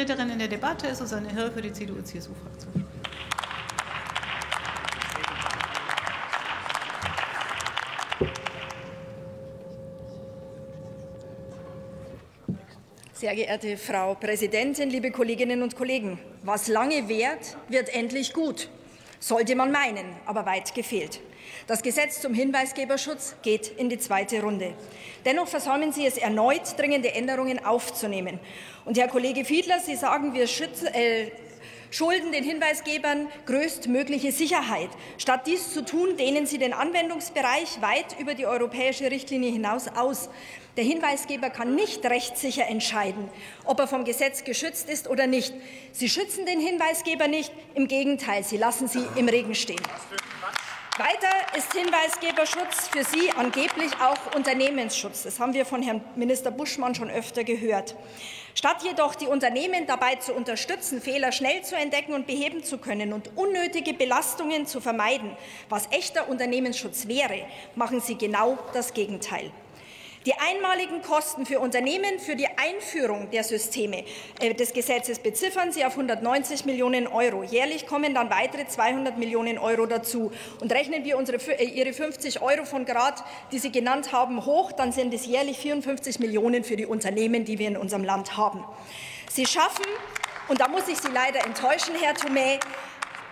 Rednerin in der Debatte ist Susanne Hirr für die CDU-CSU-Fraktion. Sehr geehrte Frau Präsidentin, liebe Kolleginnen und Kollegen! Was lange währt, wird endlich gut. Sollte man meinen, aber weit gefehlt. Das Gesetz zum Hinweisgeberschutz geht in die zweite Runde. Dennoch versäumen Sie es erneut, dringende Änderungen aufzunehmen. Und Herr Kollege Fiedler, Sie sagen, wir schützen, äh, schulden den Hinweisgebern größtmögliche Sicherheit. Statt dies zu tun, dehnen sie den Anwendungsbereich weit über die europäische Richtlinie hinaus aus. Der Hinweisgeber kann nicht rechtssicher entscheiden, ob er vom Gesetz geschützt ist oder nicht. Sie schützen den Hinweisgeber nicht, im Gegenteil, Sie lassen sie im Regen stehen. Weiter ist Hinweisgeberschutz für Sie angeblich auch Unternehmensschutz. Das haben wir von Herrn Minister Buschmann schon öfter gehört. Statt jedoch die Unternehmen dabei zu unterstützen, Fehler schnell zu entdecken und beheben zu können und unnötige Belastungen zu vermeiden, was echter Unternehmensschutz wäre, machen Sie genau das Gegenteil. Die einmaligen Kosten für Unternehmen für die Einführung der Systeme äh, des Gesetzes beziffern Sie auf 190 Millionen Euro. Jährlich kommen dann weitere 200 Millionen Euro dazu. Und rechnen wir unsere, äh, Ihre 50 Euro von Grad, die Sie genannt haben, hoch, dann sind es jährlich 54 Millionen für die Unternehmen, die wir in unserem Land haben. Sie schaffen, und da muss ich Sie leider enttäuschen, Herr Thomé,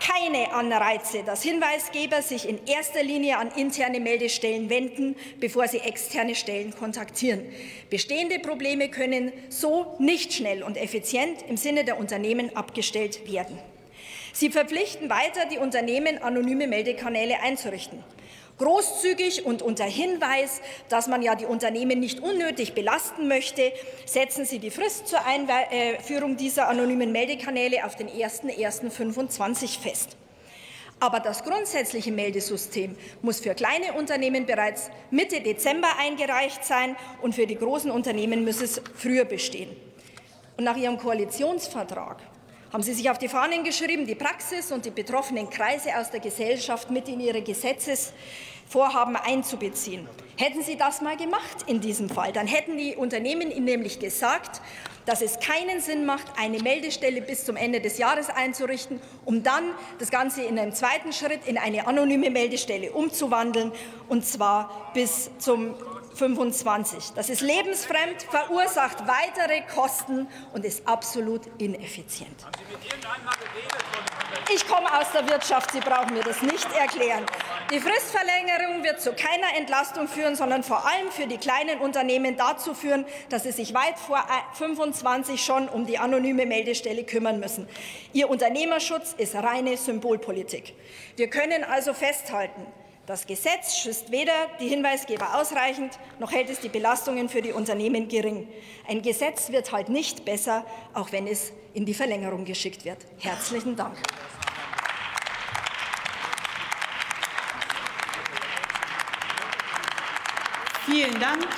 keine Anreize, dass Hinweisgeber sich in erster Linie an interne Meldestellen wenden, bevor sie externe Stellen kontaktieren. Bestehende Probleme können so nicht schnell und effizient im Sinne der Unternehmen abgestellt werden. Sie verpflichten weiter, die Unternehmen anonyme Meldekanäle einzurichten. Großzügig und unter Hinweis, dass man ja die Unternehmen nicht unnötig belasten möchte, setzen Sie die Frist zur Einführung dieser anonymen Meldekanäle auf den 01.01.25 fest. Aber das grundsätzliche Meldesystem muss für kleine Unternehmen bereits Mitte Dezember eingereicht sein, und für die großen Unternehmen muss es früher bestehen. Und nach Ihrem Koalitionsvertrag haben Sie sich auf die Fahnen geschrieben, die Praxis und die betroffenen Kreise aus der Gesellschaft mit in Ihre Gesetzesvorhaben einzubeziehen. Hätten Sie das mal gemacht in diesem Fall, dann hätten die Unternehmen Ihnen nämlich gesagt, dass es keinen Sinn macht, eine Meldestelle bis zum Ende des Jahres einzurichten, um dann das Ganze in einem zweiten Schritt in eine anonyme Meldestelle umzuwandeln, und zwar bis zum 25. Das ist lebensfremd, verursacht weitere Kosten und ist absolut ineffizient. Ich komme aus der Wirtschaft, Sie brauchen mir das nicht erklären. Die Fristverlängerung wird zu keiner Entlastung führen, sondern vor allem für die kleinen Unternehmen dazu führen, dass sie sich weit vor 25 schon um die anonyme Meldestelle kümmern müssen. Ihr Unternehmerschutz ist reine Symbolpolitik. Wir können also festhalten, das Gesetz schützt weder die Hinweisgeber ausreichend, noch hält es die Belastungen für die Unternehmen gering. Ein Gesetz wird halt nicht besser, auch wenn es in die Verlängerung geschickt wird. Herzlichen Dank. Vielen Dank.